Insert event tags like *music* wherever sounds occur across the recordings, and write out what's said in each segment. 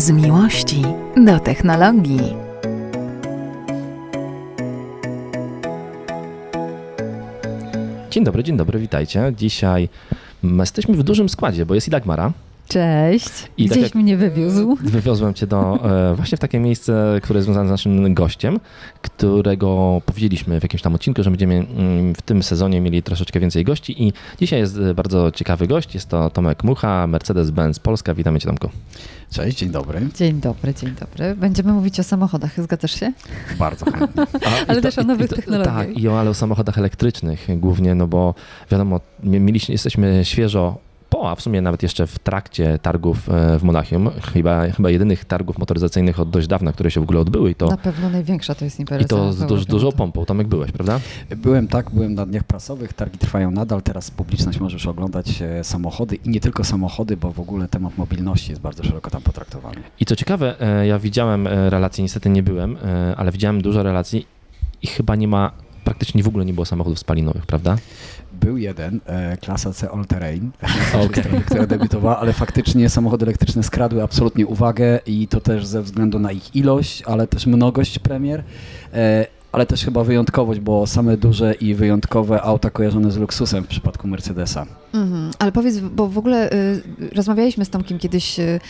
Z miłości do technologii. Dzień dobry, dzień dobry, witajcie. Dzisiaj mm, jesteśmy w dużym składzie, bo jest i Dagmara. Cześć. I tak Gdzieś jak- mnie wywiózł. Wywiozłem cię do e, właśnie w takie miejsce, które jest związane z naszym gościem, którego powiedzieliśmy w jakimś tam odcinku, że będziemy mm, w tym sezonie mieli troszeczkę więcej gości i dzisiaj jest e, bardzo ciekawy gość. Jest to Tomek Mucha, Mercedes-Benz Polska. Witamy cię Tomku. Cześć, dzień dobry. Dzień dobry, dzień dobry. Będziemy mówić o samochodach, zgadzasz się? Bardzo chętnie. *laughs* A, Ale i też o nowych i technologiach. Tak, i o, ale o samochodach elektrycznych głównie, no bo wiadomo, mi- mieliśmy, jesteśmy świeżo po, a w sumie nawet jeszcze w trakcie targów e, w Monachium, chyba, chyba jedynych targów motoryzacyjnych od dość dawna, które się w ogóle odbyły i to, Na pewno największa to jest impreza. i to z duż, dużą pompą. Tomek byłeś, prawda? Byłem tak, byłem na dniach prasowych, targi trwają nadal, teraz publiczność może już oglądać e, samochody i nie tylko samochody, bo w ogóle temat mobilności jest bardzo szeroko tam potraktowany. I co ciekawe, e, ja widziałem relacje, niestety nie byłem, ale widziałem dużo relacji i chyba nie ma, praktycznie w ogóle nie było samochodów spalinowych, prawda? Był jeden, e, klasa C All Terrain, *laughs* okay. która debiutowała, ale faktycznie samochody elektryczne skradły absolutnie uwagę i to też ze względu na ich ilość, ale też mnogość premier. E, ale też chyba wyjątkowość, bo same duże i wyjątkowe auta kojarzone z luksusem w przypadku Mercedesa. Mhm. Ale powiedz, bo w ogóle y, rozmawialiśmy z Tomkiem kiedyś y,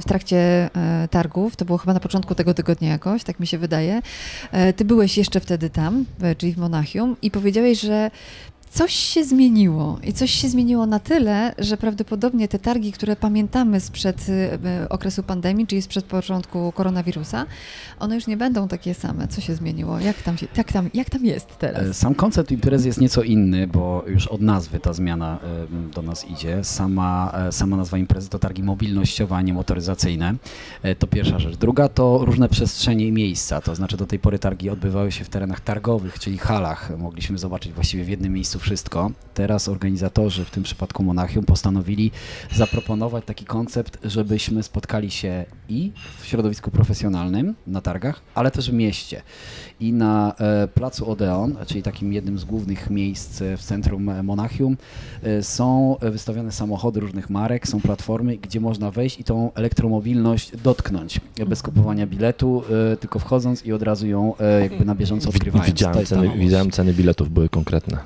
w trakcie y, targów, to było chyba na początku tego tygodnia jakoś, tak mi się wydaje. E, ty byłeś jeszcze wtedy tam, y, czyli w Monachium i powiedziałeś, że coś się zmieniło i coś się zmieniło na tyle, że prawdopodobnie te targi, które pamiętamy sprzed y, y, okresu pandemii, czyli sprzed początku koronawirusa, one już nie będą takie same. Co się zmieniło? Jak tam, się, jak tam, jak tam jest E, teraz? Sam koncept imprezy jest nieco inny, bo już od nazwy ta zmiana e, do nas idzie. Sama, e, sama nazwa imprezy to targi mobilnościowe, a nie motoryzacyjne. E, To pierwsza rzecz. Druga to różne przestrzenie i miejsca. To znaczy do tej pory targi odbywały się w terenach targowych, czyli halach. Mogliśmy zobaczyć właściwie w jednym miejscu wszystko. Teraz organizatorzy, w tym przypadku Monachium, postanowili zaproponować taki koncept, żebyśmy spotkali się i w środowisku profesjonalnym na targach, ale też w mieście. I na e, placu Odeon, czyli takim jednym z głównych miejsc e, w centrum e, Monachium, są wystawione samochody różnych marek, są platformy, gdzie można wejść i tą elektromobilność dotknąć bez kupowania biletu, tylko wchodząc i od razu ją jakby na bieżąco odkrywając. Widziałem ceny, widziałem ceny biletów, były konkretne.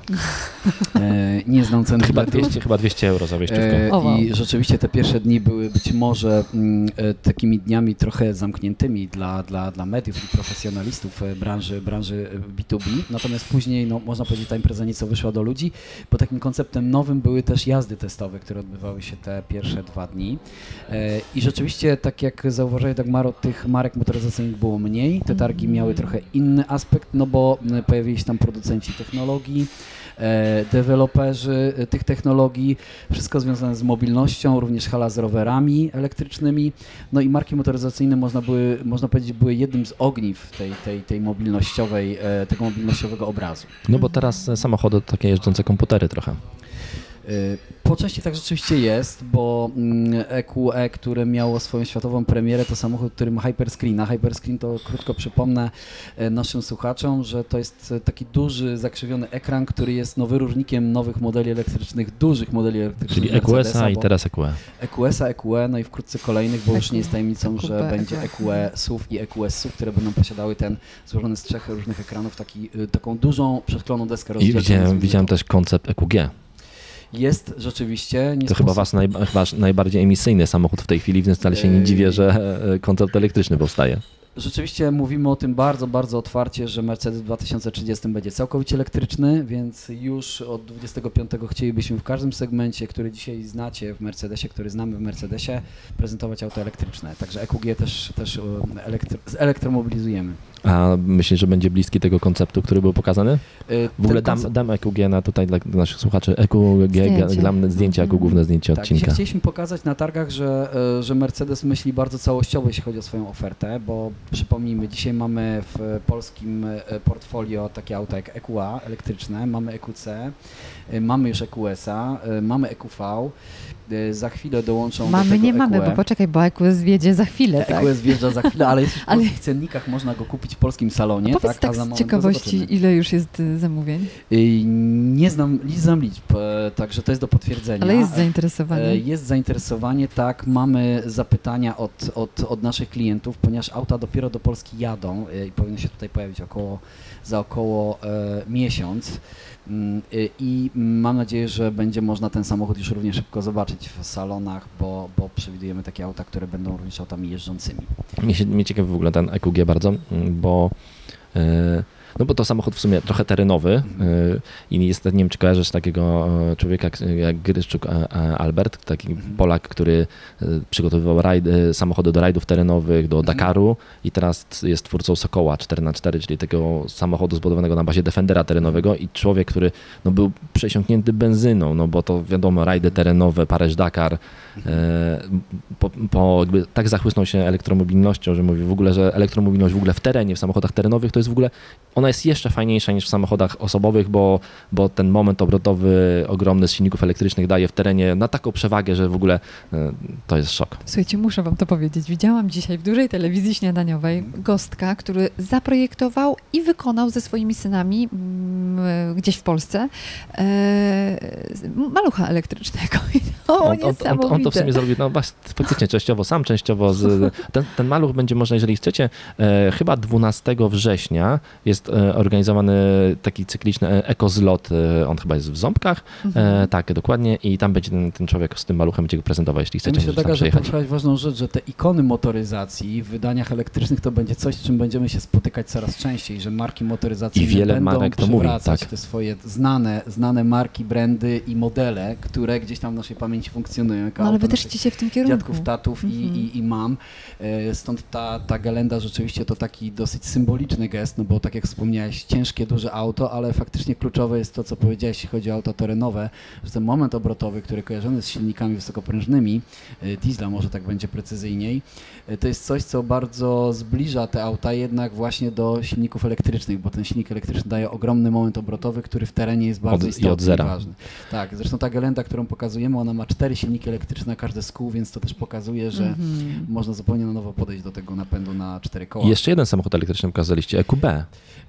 Nie znam cen Chyba biletów. 200, chyba 200 euro za wejściówkę. I rzeczywiście te pierwsze dni były być może mm, takimi dniami trochę zamkniętymi dla, dla, dla mediów i profesjonalistów e, branży, branży e, B2B. Natomiast później, no, można powiedzieć, ta impreza nieco wyszła do ludzi, bo takim konceptem nowym były też jazdy testowe, które odbywały się te pierwsze dwa dni. E, I rzeczywiście, tak jak zauważyłeś, Dagmaro, tych marek motoryzacyjnych było mniej. Te targi miały trochę inny aspekt, no bo m, pojawili się tam producenci technologii, e, deweloperzy e, tych technologii, wszystko związane z mobilnością, również hala z rowerami elektrycznymi. No i marki motoryzacyjne można, były, można powiedzieć były jednym z ogniw tej, tej, tej mobilnościowej, e, tego mobilnościowego obrazu. No bo teraz e, samochody to takie jeżdżące komputery trochę. Y, Po części tak rzeczywiście jest, bo mm, EQE, które miało swoją światową premierę, to samochód, który ma hyperscreena. Hyperscreen to krótko przypomnę e, naszym słuchaczom, że to jest e, taki duży, zakrzywiony ekran, który jest no, wyróżnikiem nowych modeli elektrycznych, dużych modeli elektrycznych. Czyli EQS-a i teraz EQE. EQS-a, EQE, no i wkrótce kolejnych, bo już nie jest tajemnicą, EQB, że będzie EQE SUV i EQS SUV, które będą posiadały ten złożony z trzech różnych ekranów, taki, y, taką dużą, przeszkloną deskę I rozdzielczą. widziałem, nazwijmy widziałem to. też koncept EQG. Jest rzeczywiście. Nie To chyba sposób- was najba- chyba najbardziej emisyjny samochód w tej chwili, więc wcale się nie Ej. dziwię, że e, koncept elektryczny powstaje. Rzeczywiście mówimy o tym bardzo, bardzo otwarcie, że Mercedes w 2030 będzie całkowicie elektryczny, więc już od 25 chcielibyśmy w każdym segmencie, który dzisiaj znacie w Mercedesie, który znamy w Mercedesie, prezentować auto elektryczne. Także EQG też, też um, elektry- zelektromobilizujemy. A myślisz, że będzie bliski tego konceptu, który był pokazany? Y, W ogóle dam, dam EQG na tutaj dla naszych słuchaczy. EQG, Zdjęcie. dla zdjęcia jako Mhm. główne zdjęcie Tak, odcinka. chcieliśmy pokazać na targach, że, e, że Mercedes myśli bardzo całościowo, jeśli chodzi o swoją ofertę, bo przypomnijmy, dzisiaj mamy w polskim e, portfolio takie auta jak EQA elektryczne, mamy EQC, Mamy już EQS-a, e, mamy EQV, e, za chwilę dołączą Mamy, do tego nie mamy, EQE. bo poczekaj, bo EQS wiedzie za chwilę, tak? EQS wjeżdża za chwilę, ale jest *laughs* w Ale- polskich cennikach, można go kupić w polskim salonie. Powiedz tak, tak, a za z moment go ciekawości, ile już jest y, zamówień, Y, Nie znam, nie znam liczb, e, także to jest do potwierdzenia. ale jest E, zainteresowanie. Jest zainteresowanie, tak. Mamy zapytania od, od, od naszych klientów, ponieważ auta dopiero do Polski jadą e, i powinny się tutaj pojawić około, za około e, miesiąc. Mm, y, I mam nadzieję, że będzie można ten samochód już równie szybko zobaczyć w salonach, bo, bo przewidujemy takie auta, które będą również autami jeżdżącymi. Mnie, się, mnie ciekawi w ogóle ten EQG bardzo, bo e, no bo to samochód w sumie trochę terenowy e, i jest, nie wiem czy kojarzysz takiego e, człowieka jak Gryszczuk Albert, taki Mhm. Polak, który e, przygotowywał rajd, e, samochody do rajdów terenowych, do Mhm. Dakaru i teraz jest twórcą Sokoła 4x4, czyli takiego samochodu zbudowanego na bazie Defendera terenowego i człowiek, który no, był przesiąknięty benzyną, no bo to wiadomo, rajdy terenowe, Paryż-Dakar, po, po jakby tak zachłysnął się elektromobilnością, że mówi w ogóle, że elektromobilność w ogóle w terenie, w samochodach terenowych to jest w ogóle, ona jest jeszcze fajniejsza niż w samochodach osobowych, bo, bo ten moment obrotowy ogromny z silników elektrycznych daje w terenie na taką przewagę, że w ogóle e, to jest szok. Słuchajcie, muszę wam to powiedzieć. Widziałam dzisiaj w dużej telewizji śniadaniowej gostka, który zaprojektował i wykonał ze swoimi synami mm, gdzieś w Polsce e, malucha elektrycznego. *laughs* To On, on, on, on to w sumie zrobił, no właśnie, faktycznie częściowo sam, częściowo z, ten, ten maluch będzie można, jeżeli chcecie, e, chyba 12 września jest e, organizowany taki cykliczny e, ekozlot, e, on chyba jest w Ząbkach, Mhm. E, tak, dokładnie. I tam będzie ten, ten człowiek z tym maluchem będzie go prezentował, jeśli chcecie, myślę, taka, że poruszyłeś ważną rzecz, że te ikony motoryzacji w wydaniach elektrycznych to będzie coś, z czym będziemy się spotykać coraz częściej, że marki motoryzacyjne I wiele będą marek to mówi, tak. te swoje znane, znane marki, brandy i modele, które gdzieś tam w naszej pamięci funkcjonują. jako No ale wy też idziecie w tym kierunku. dziadków, tatów i, Mhm. i, i mam. E, Stąd ta, ta galenda rzeczywiście to taki dosyć symboliczny gest, no bo tak jak wspomniałeś, ciężkie, duże auto, ale faktycznie kluczowe jest to, co powiedziałeś, jeśli chodzi o auta terenowe, że ten moment obrotowy, który kojarzony z silnikami wysokoprężnymi, e, diesla może tak będzie precyzyjniej, e, to jest coś, co bardzo zbliża te auta jednak właśnie do silników elektrycznych, bo ten silnik elektryczny daje ogromny moment obrotowy, który w terenie jest bardzo Od- i istotny od zera. i ważny. Tak, zresztą ta galenda, którą pokazujemy, ona ma cztery silniki elektryczne na każde z kół, więc to też pokazuje, że Mhm. można zupełnie na nowo podejść do tego napędu na cztery koła. I jeszcze jeden samochód elektryczny pokazaliście, EQB.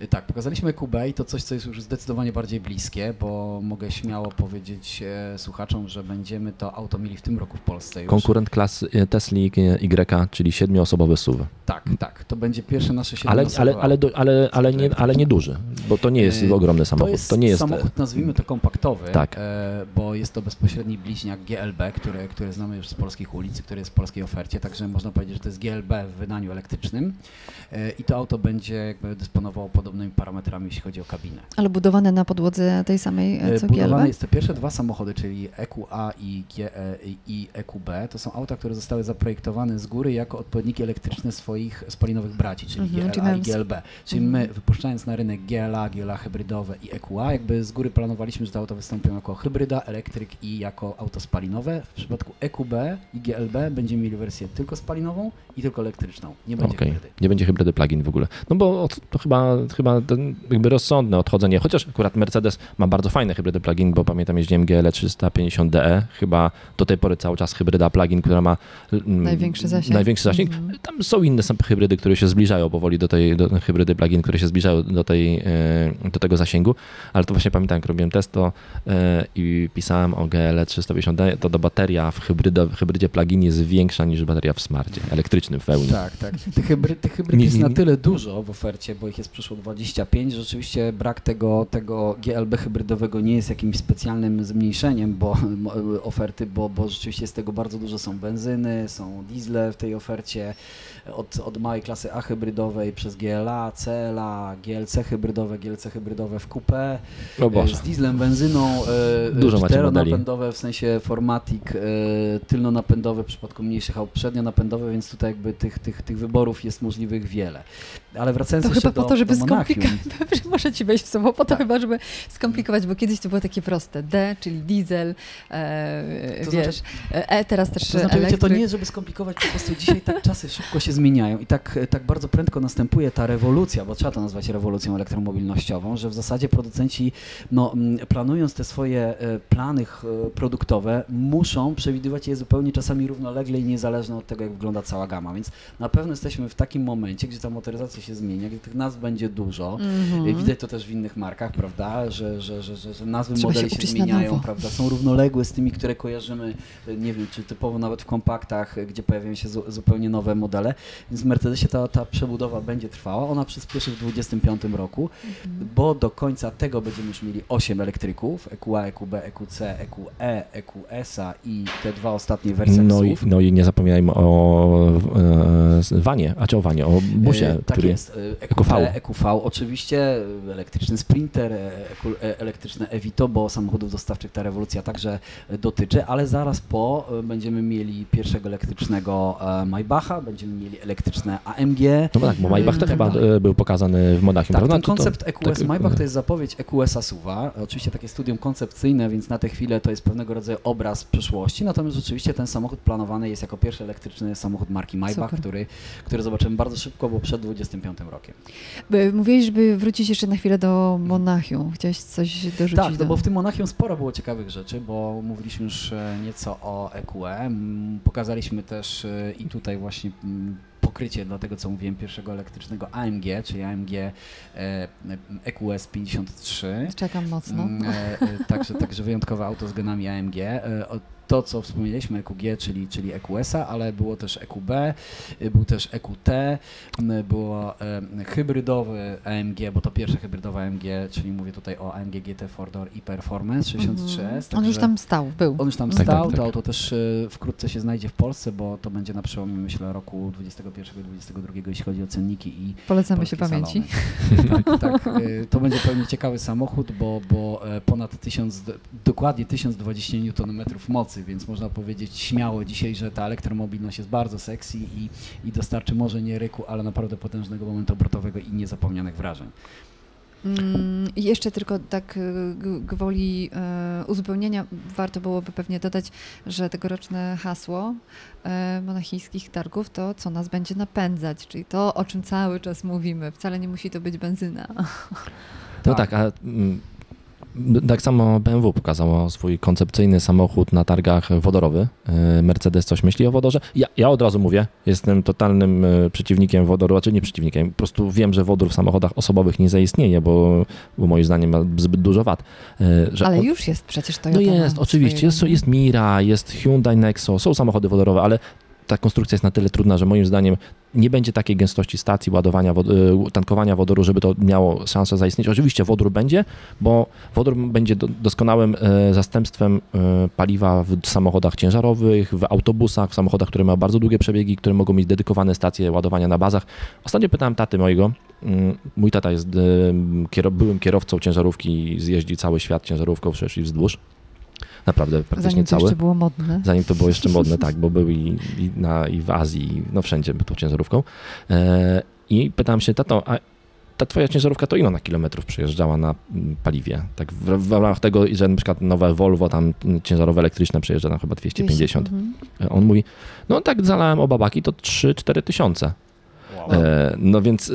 Y, Tak, pokazaliśmy QB i to coś, co jest już zdecydowanie bardziej bliskie, bo mogę śmiało powiedzieć e, słuchaczom, że będziemy to auto mieli w tym roku w Polsce już. Konkurent klasy e, Tesli Y, czyli siedmioosobowy SUV. Tak, tak, to będzie pierwsze nasze Ale, ale, siedmioosobowe ale, do, ale, ale, nie, ale nie duży, bo to nie jest Yy, ogromny samochód. To jest, To nie jest, samochód, nazwijmy to kompaktowy, Tak. e, bo jest to bezpośredni bliźniak GLB, który, który znamy już z polskich ulic, który jest w polskiej ofercie, także można powiedzieć, że to jest GLB w wydaniu elektrycznym e, i to auto będzie jakby dysponowało podobnymi parametrami, jeśli chodzi o kabinę. Ale budowane na podłodze tej samej e, E, co Budowane GLB? jest te pierwsze dwa samochody, czyli EQA i, GE, i EQB. To są auta, które zostały zaprojektowane z góry jako odpowiedniki elektryczne swoich spalinowych braci, czyli Mhm, GLA i GLB. Czyli Mhm. my wypuszczając na rynek GLA, GLA hybrydowe i EQA, jakby z góry planowaliśmy, że te auta wystąpią jako hybryda, elektryk i jako auto spalinowe. W przypadku EQB i GLB będziemy mieli wersję tylko spalinową i tylko elektryczną. Nie będzie Okej, hybrydy. nie będzie hybrydy plug-in w ogóle. No bo to chyba, chyba ten jakby rozsądne odchodzenie, chociaż akurat Mercedes ma bardzo fajne hybrydy plug-in, bo pamiętam jeździłem GL 350DE, E, chyba do tej pory cały czas hybryda plug-in, która ma mm, Największy zasięg. Największy zasięg. Mhm. Tam są inne hybrydy, które się zbliżają powoli do tej do, hybrydy plug-in, które się zbliżają do, tej, e, do tego zasięgu, ale to właśnie pamiętam, jak robiłem test to e, i pisałem o GL 350D, to do bateria w, hybrydo, w hybrydzie plug-in jest większa niż bateria w smarcie elektrycznym w pełni. Tak, tak. Tych hybryd, tych hybryd jest na tyle dużo w ofercie, bo ich jest przyszło 25. że Rzeczywiście brak tego, tego GLB hybrydowego nie jest jakimś specjalnym zmniejszeniem bo, oferty, bo, bo rzeczywiście jest tego bardzo dużo. Są benzyny, są diesle w tej ofercie, od, od małej klasy A hybrydowej przez GLA, CLA, GLC hybrydowe, GLC hybrydowe w coupé, z dieslem, benzyną, e, Dużo macie czteronapędowe, w sensie Formatic, e, tylnonapędowe w przypadku mniejszych aut, przednionapędowe, więc tutaj jakby tych, tych, tych wyborów jest możliwych wiele. Ale wracając To chyba do, po to, żeby skomplikować. *laughs* Może ci wejść w słowo, po to Tak. chyba, żeby skomplikować, bo kiedyś to było takie proste. D, czyli diesel, e, To wiesz, E, teraz też To znaczy, wiecie, elektryk. to nie jest, żeby skomplikować, po prostu dzisiaj tak czasy szybko się zmieniają i tak, tak bardzo prędko następuje ta rewolucja, bo trzeba to nazwać rewolucją elektromobilnościową, że w zasadzie producenci, no, planując te swoje e, plany e, produktowe, muszą przewidywać je zupełnie czasami równolegle i niezależne od tego, jak wygląda cała gama. Więc na pewno jesteśmy w takim momencie, gdzie ta motoryzacja się zmienia, gdzie tych nazw będzie dużo. Mhm. Widać to też w innych markach, prawda, że, że, że, że, że nazwy Trzeba się modeli się, na zmieniają, prawda, są równoległe z tymi, które kojarzymy, e, nie wiem, czy typowo nawet w kompaktach, e, gdzie pojawiają się zu, zupełnie nowe modele, więc w Mercedesie ta, ta przebudowa będzie trwała, ona przyspieszy w 2025 roku, Mhm. bo do końca tego będziemy już mieli 8 elektryków, EQA, EQB, EQC, EQE, EQS-a i te dwa ostatnie wersje No i, no i nie zapominajmy o e, Wanie, a czy o Wanie, o busie, E, tak który jest. E, EQV. EQV. EQV oczywiście, e, elektryczny Sprinter, e, e, elektryczne Evito, bo samochodów dostawczych ta rewolucja także e, dotyczy, ale zaraz po e, będziemy mieli pierwszego elektrycznego e, Maybacha, będziemy mieli elektryczne AMG. No tak, bo Maybach też tak chyba dalej. e, był pokazany w Monachium, Tak, prawda? ten to- koncept EQS tak, Maybach e, to jest zapowiedź EQS-a SUV-a. Oczywiście takie studium koncepcyjne, więc na tę chwilę to jest pewnego rodzaju obraz przyszłości, natomiast rzeczywiście ten samochód planowany jest jako pierwszy elektryczny samochód marki Maybach, Super. który, który zobaczymy bardzo szybko, bo przed 25 rokiem. Mówiłeś, żeby wrócić jeszcze na chwilę do Monachium. Chciałeś coś dorzucić Tak, do... no bo w tym Monachium sporo było ciekawych rzeczy, bo mówiliśmy już e, nieco o EQE. Mm, Pokazaliśmy też e, i tutaj właśnie pokrycie dla tego, co mówiłem, pierwszego elektrycznego AMG, czyli AMG e, EQS 53. Czekam mocno. E, e, Także, także wyjątkowe auto z genami AMG. E, To, co wspomnieliśmy, EQG, czyli, czyli EQS-a, ale było też EQB, był też EQT, było e, hybrydowy AMG, bo to pierwsze hybrydowe AMG, czyli mówię tutaj o AMG GT Four Door i Performance 63S. Mhm. On także- już tam stał, był. on już tam Tak, stał, tak, tak. to auto też e, wkrótce się znajdzie w Polsce, bo to będzie na przełomie, myślę, roku 21 i 22, jeśli chodzi o cenniki i Polecamy się pamięci. *laughs* tak, tak. e, To będzie pewnie ciekawy samochód, bo, bo e, ponad 1000, d- dokładnie 1020 Nm mocy, więc można powiedzieć śmiało dzisiaj, że ta elektromobilność jest bardzo sexy i, i dostarczy może nie ryku, ale naprawdę potężnego momentu obrotowego i niezapomnianych wrażeń. Mm, jeszcze tylko tak y, gwoli e, uzupełnienia warto byłoby pewnie dodać, że tegoroczne hasło e, monachijskich targów to, co nas będzie napędzać, czyli to, o czym cały czas mówimy. Wcale nie musi to być benzyna. No tak, a mm, tak samo BMW pokazało swój koncepcyjny samochód na targach wodorowy. E, Mercedes coś myśli o wodorze? Ja, ja od razu mówię, jestem totalnym e, przeciwnikiem wodoru, a czy nie przeciwnikiem, po prostu wiem, że wodór w samochodach osobowych nie zaistnieje, bo, bo moim zdaniem ma zbyt dużo wad. E, Że Ale on- już jest przecież No Toyota. jest, oczywiście. Jest, jest Mira, jest Hyundai Nexo, są samochody wodorowe, ale ta konstrukcja jest na tyle trudna, że moim zdaniem nie będzie takiej gęstości stacji ładowania, wod- y, tankowania wodoru, żeby to miało szansę zaistnieć. Oczywiście wodór będzie, bo wodór będzie do, doskonałym e, zastępstwem e, paliwa w samochodach ciężarowych, w autobusach, w samochodach, które mają bardzo długie przebiegi, które mogą mieć dedykowane stacje ładowania na bazach. Ostatnio pytałem taty mojego, mm, mój tata jest e, byłym kierowcą ciężarówki, zjeździ cały świat ciężarówką wszerz i wzdłuż. Naprawdę praktycznie Zanim to cały. jeszcze było modne. Zanim to było jeszcze modne, tak, bo był i, i, na, i w Azji, no wszędzie był tą ciężarówką. E, I pytałem się, tato, a ta twoja ciężarówka to ile na kilometrów przejeżdżała na mm, paliwie? Tak w, w ramach tego, że na przykład nowe Volvo tam mm, ciężarowe elektryczne przejeżdża tam chyba 250. Mhm. E, On mówi, no tak zalałem oba baki, to 3-4 tysiące. E, no więc e,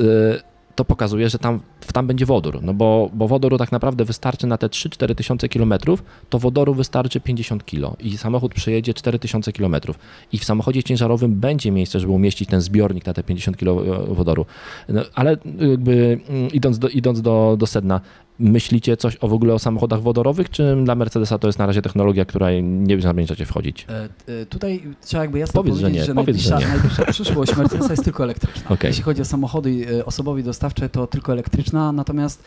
to pokazuje, że tam, tam będzie wodór, no bo, bo wodoru tak naprawdę wystarczy na te 3-4 tysiące kilometrów, to wodoru wystarczy 50 kilo i samochód przejedzie 4 tysiące kilometrów i w samochodzie ciężarowym będzie miejsce, żeby umieścić ten zbiornik na te 50 kilo e, wodoru. No, ale jakby mm, idąc, do, idąc do, do sedna, myślicie coś o w ogóle o samochodach wodorowych, czy dla Mercedesa to jest na razie technologia, która nie zamierzacie wchodzić? E, e, Tutaj trzeba jakby jasno Powiedz, że powiedzieć, nie, że, powiedz, że najbliższa, nie. najbliższa przyszłość Mercedesa jest tylko elektryczna. Okej. Jeśli chodzi o samochody e, osobowe i dostawcze, to tylko elektryczna, natomiast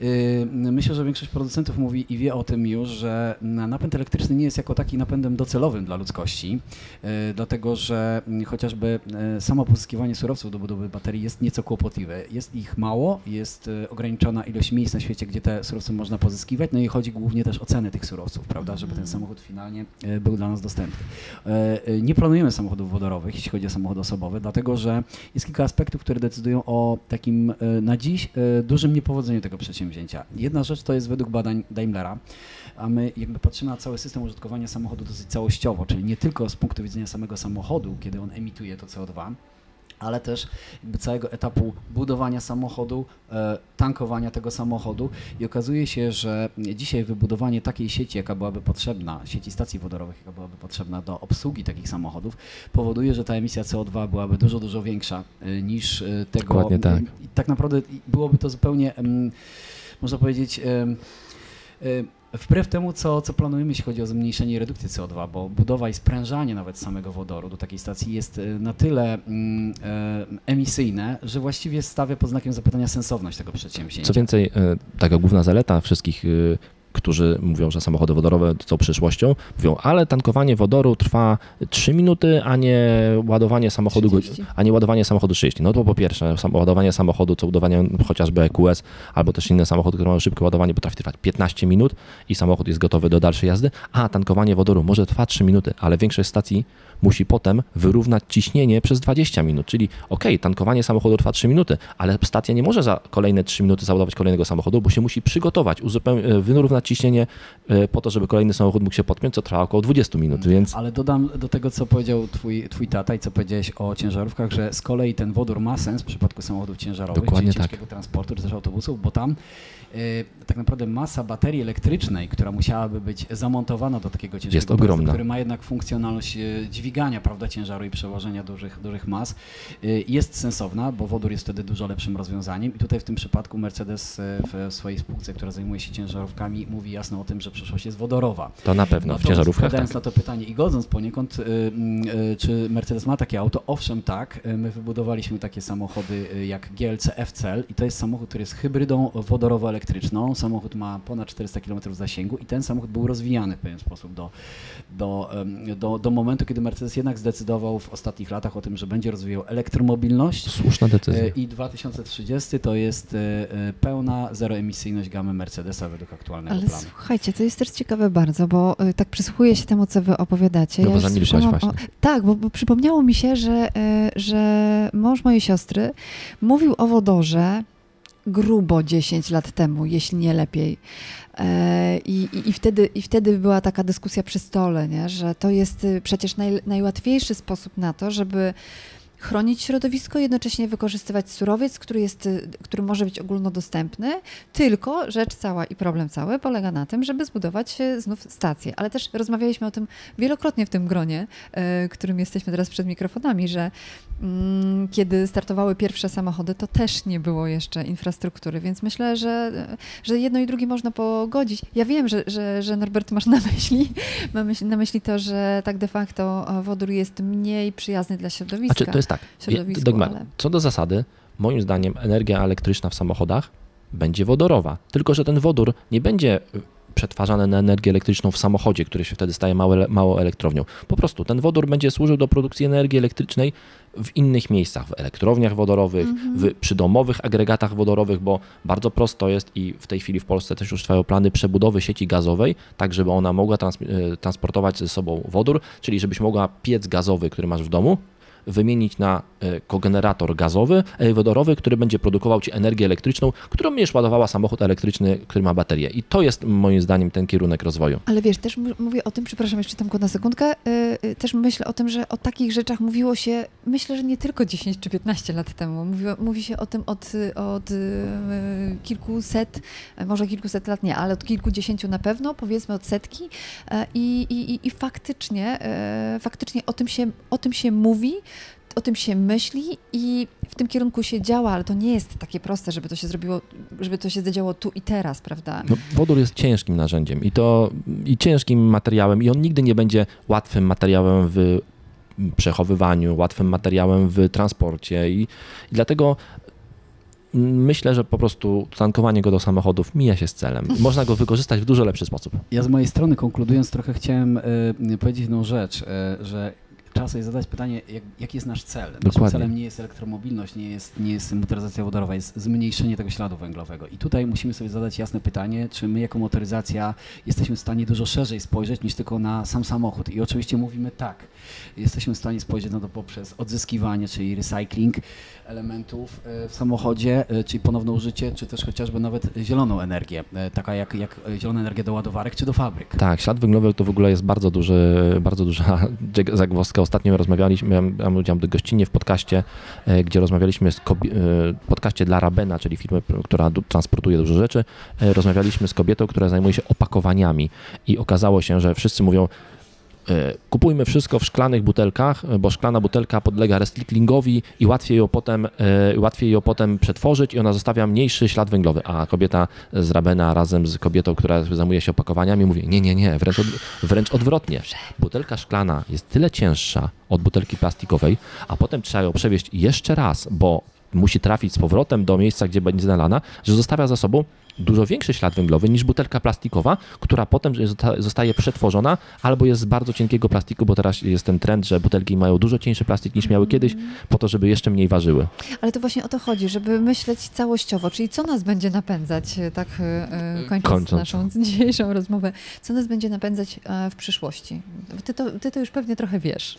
e, myślę, że większość producentów mówi i wie o tym już, że na- napęd elektryczny nie jest jako taki napędem docelowym dla ludzkości, dlatego że chociażby samo pozyskiwanie surowców do budowy baterii jest nieco kłopotliwe. Jest ich mało, jest ograniczona ilość miejsc na świecie, gdzie te surowce można pozyskiwać, no i chodzi głównie też o ceny tych surowców, prawda, żeby ten samochód finalnie e, był dla nas dostępny. E, e, Nie planujemy samochodów wodorowych, jeśli chodzi o samochód osobowy, dlatego że jest kilka aspektów, które decydują o takim na dziś dużym niepowodzeniu tego przedsięwzięcia. Jedna rzecz to jest według badań Daimlera, a my jakby patrzymy na cały system użytkowania samochodu dosyć całościowo, czyli nie tylko z punktu widzenia samego samochodu, kiedy on emituje to CO2, ale też całego etapu budowania samochodu, e, tankowania tego samochodu i okazuje się, że dzisiaj wybudowanie takiej sieci, jaka byłaby potrzebna, sieci stacji wodorowych, jaka byłaby potrzebna do obsługi takich samochodów, powoduje, że ta emisja CO2 byłaby dużo, dużo większa e, niż e, tego. Dokładnie tak. I tak naprawdę byłoby to zupełnie, można powiedzieć, Wbrew temu, co, co planujemy, jeśli chodzi o zmniejszenie i redukcję CO2, bo budowa i sprężanie nawet samego wodoru do takiej stacji jest e, na tyle mm, e, emisyjne, że właściwie stawia pod znakiem zapytania sensowność tego przedsięwzięcia. Co więcej, e, taka główna zaleta wszystkich, którzy mówią, że samochody wodorowe są przyszłością, mówią, ale tankowanie wodoru trwa 3 minuty, a nie ładowanie samochodu, 30. a nie ładowanie samochodu 30. No to po pierwsze, ładowanie samochodu, co ładowanie chociażby EQS, albo też inne samochody, które mają szybkie ładowanie, potrafi trwać 15 minut i samochód jest gotowy do dalszej jazdy, a tankowanie wodoru może trwać 3 minuty, ale większość stacji musi potem wyrównać ciśnienie przez 20 minut, czyli okej, tankowanie samochodu trwa 3 minuty, ale stacja nie może za kolejne 3 minuty załadować kolejnego samochodu, bo się musi przygotować, uzupeł- e, wyrównać ciśnienie e, po to, żeby kolejny samochód mógł się podpiąć, co trwa około 20 minut, więc Ale dodam do tego, co powiedział twój, twój tata i co powiedziałeś o ciężarówkach, że z kolei ten wodór ma sens w przypadku samochodów ciężarowych, Dokładnie czyli tak. ciężkiego transportu, czy też autobusów, bo tam y, tak naprawdę masa baterii elektrycznej, która musiałaby być zamontowana do takiego ciężkiego Jest ogromna. który ma jednak funkcjonalność y, dźwigania prawda, ciężaru i przełożenia dużych, dużych mas, y, jest sensowna, bo wodór jest wtedy dużo lepszym rozwiązaniem i tutaj w tym przypadku Mercedes y, w swojej spółce, która zajmuje się ciężarówkami, mówi jasno o tym, że przyszłość jest wodorowa. to na pewno w ciężarówkach Odpowiadając tak. na to pytanie i godząc poniekąd, y, y, czy Mercedes ma takie auto? Owszem, tak. My wybudowaliśmy takie samochody jak GLC F-Cell i to jest samochód, który jest hybrydą wodorowo-elektryczną. Samochód ma ponad 400 km zasięgu i ten samochód był rozwijany w pewien sposób do, do, do, do momentu, kiedy Mercedes jednak zdecydował w ostatnich latach o tym, że będzie rozwijał elektromobilność. Słuszna decyzja. Y, I 2030 to jest y, y, pełna zeroemisyjność gamy Mercedesa według aktualnego Ale planu. słuchajcie, to jest też ciekawe bardzo, bo tak przysłuchuję się temu, co wy opowiadacie. No bo zamilkłaś słyszałam właśnie. O, tak, bo, bo przypomniało mi się, że, że mąż mojej siostry mówił o wodorze grubo 10 lat temu, jeśli nie lepiej. E, I, i, i, wtedy, I wtedy była taka dyskusja przy stole, nie? że to jest y, przecież naj, najłatwiejszy sposób na to, żeby chronić środowisko, jednocześnie wykorzystywać surowiec, który, jest, y, który może być ogólnodostępny, tylko rzecz cała i problem cały polega na tym, żeby zbudować e, znów stację. Ale też rozmawialiśmy o tym wielokrotnie w tym gronie, e, którym jesteśmy teraz przed mikrofonami, że mm, kiedy startowały pierwsze samochody, to też nie było jeszcze infrastruktury, więc myślę, że, że jedno i drugie można pogodzić. Ja wiem, że, że, że Norbert masz na myśli, *laughs* ma myśl, na myśli to, że tak de facto wodór jest mniej przyjazny dla środowiska. Znaczy, to jest tak. środowisku, Dogmar, ale- co do zasady, moim zdaniem energia elektryczna w samochodach będzie wodorowa. Tylko, że ten wodór nie będzie y, przetwarzany na energię elektryczną w samochodzie, który się wtedy staje małe, małą elektrownią. Po prostu ten wodór będzie służył do produkcji energii elektrycznej w innych miejscach, w elektrowniach wodorowych, w przydomowych agregatach wodorowych, bo bardzo prosto jest i w tej chwili w Polsce też już trwają plany przebudowy sieci gazowej, tak żeby ona mogła trans- e, transportować ze sobą wodór, czyli żebyś mogła piec gazowy, który masz w domu, wymienić na e, kogenerator gazowy, e, wodorowy, który będzie produkował ci energię elektryczną, którą będziesz ładowała samochód elektryczny, który ma baterię. I to jest moim zdaniem ten kierunek rozwoju. Ale wiesz, też mówię o tym, przepraszam jeszcze Tomku na sekundkę, y, y, też myślę o tym, że o takich rzeczach mówiło się, myślę, że nie tylko 10 czy 15 lat temu. Mówi się o tym od, od y, y, kilkuset, może kilkuset lat nie, ale od kilkudziesięciu na pewno, powiedzmy od setki i, i, i- faktycznie, faktycznie o tym, się, o tym się mówi, o tym się myśli i w tym kierunku się działa, ale to nie jest takie proste, żeby to się zrobiło, żeby to się zadziało tu i teraz, prawda? No, wodór jest ciężkim narzędziem i to i ciężkim materiałem i on nigdy nie będzie łatwym materiałem w przechowywaniu, łatwym materiałem w transporcie i, i dlatego myślę, że po prostu tankowanie go do samochodów mija się z celem. *laughs* Można go wykorzystać w dużo lepszy sposób. Ja z mojej strony konkludując trochę chciałem e, powiedzieć jedną rzecz, e, że trzeba sobie zadać pytanie, jak, jaki jest nasz cel. Naszym Dokładnie. celem nie jest elektromobilność, nie jest, nie jest motoryzacja wodorowa, jest zmniejszenie tego śladu węglowego. I tutaj musimy sobie zadać jasne pytanie, czy my jako motoryzacja jesteśmy w stanie dużo szerzej spojrzeć niż tylko na sam samochód. I oczywiście mówimy tak. Jesteśmy w stanie spojrzeć na to poprzez odzyskiwanie, czyli recycling elementów e, w samochodzie, e, czyli ponowne użycie, czy też chociażby nawet zieloną energię, e, taka jak, jak zielona energia do ładowarek czy do fabryk. Tak, ślad węglowy to w ogóle jest bardzo duży, bardzo duża *laughs* zagwozdka. Ostatnio rozmawialiśmy, miałem, udział w gościnie w podcaście, e, gdzie rozmawialiśmy z e, podcaście dla Rabena, czyli firmy, która transportuje dużo rzeczy. E, Rozmawialiśmy z kobietą, która zajmuje się opakowaniami i okazało się, że wszyscy mówią, kupujmy wszystko w szklanych butelkach, e, bo szklana butelka podlega recyklingowi i łatwiej ją potem, e, łatwiej ją potem przetworzyć i ona zostawia mniejszy ślad węglowy, a kobieta z Rabena razem z kobietą, która zajmuje się opakowaniami mówi, nie, nie, nie, wręcz, od, wręcz odwrotnie. Butelka szklana jest tyle cięższa od butelki plastikowej, a potem trzeba ją przewieźć jeszcze raz, bo musi trafić z powrotem do miejsca, gdzie będzie znalana, że zostawia za sobą dużo większy ślad węglowy niż butelka plastikowa, która potem zosta- zostaje przetworzona albo jest z bardzo cienkiego plastiku, bo teraz jest ten trend, że butelki mają dużo cieńszy plastik niż miały kiedyś, po to, żeby jeszcze mniej ważyły. Ale to właśnie o to chodzi, żeby myśleć całościowo, czyli co nas będzie napędzać, e, tak e, e, kończąc, Kończąc. naszą *laughs* dzisiejszą rozmowę, co nas będzie napędzać w przyszłości. Ty to, ty to już pewnie trochę wiesz.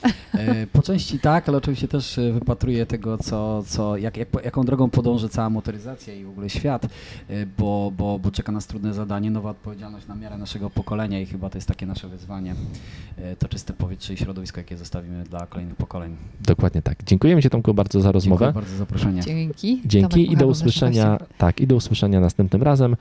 Po części tak, ale oczywiście też wypatruję tego, co, co, jak, jak, jaką drogą podąży cała motoryzacja i w ogóle świat, e, bo, bo, bo czeka nas trudne zadanie, nowa odpowiedzialność na miarę naszego pokolenia i chyba to jest takie nasze wyzwanie, e, to czyste powietrze i środowisko, jakie zostawimy dla kolejnych pokoleń. Dokładnie tak. Dziękujemy Ci Tomku bardzo za rozmowę. Dziękuję bardzo za zaproszenie. Dzięki. Tomek Dzięki i do usłyszenia. Tak, i do usłyszenia następnym razem.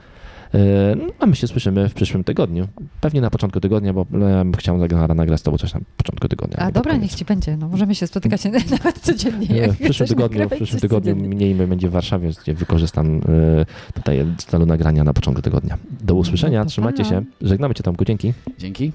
E, no, A my się słyszymy w przyszłym tygodniu. Pewnie na początku tygodnia, bo ja bym chciał nagra- nagrać z tobą coś na początku tygodnia. A dobra, niech ci będzie. No, możemy się spotykać *laughs* nawet codziennie. E, Jak W przyszłym tygodniu, w przyszłym tygodniu mniej będzie w Warszawie, gdzie wykorzystam e, tutaj w celu nagrania na początku tygodnia. Do usłyszenia, No to trzymajcie pa. się. Żegnamy Cię Tomku, dzięki. Dzięki.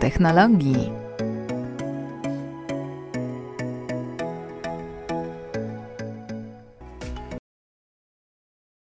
Technologii.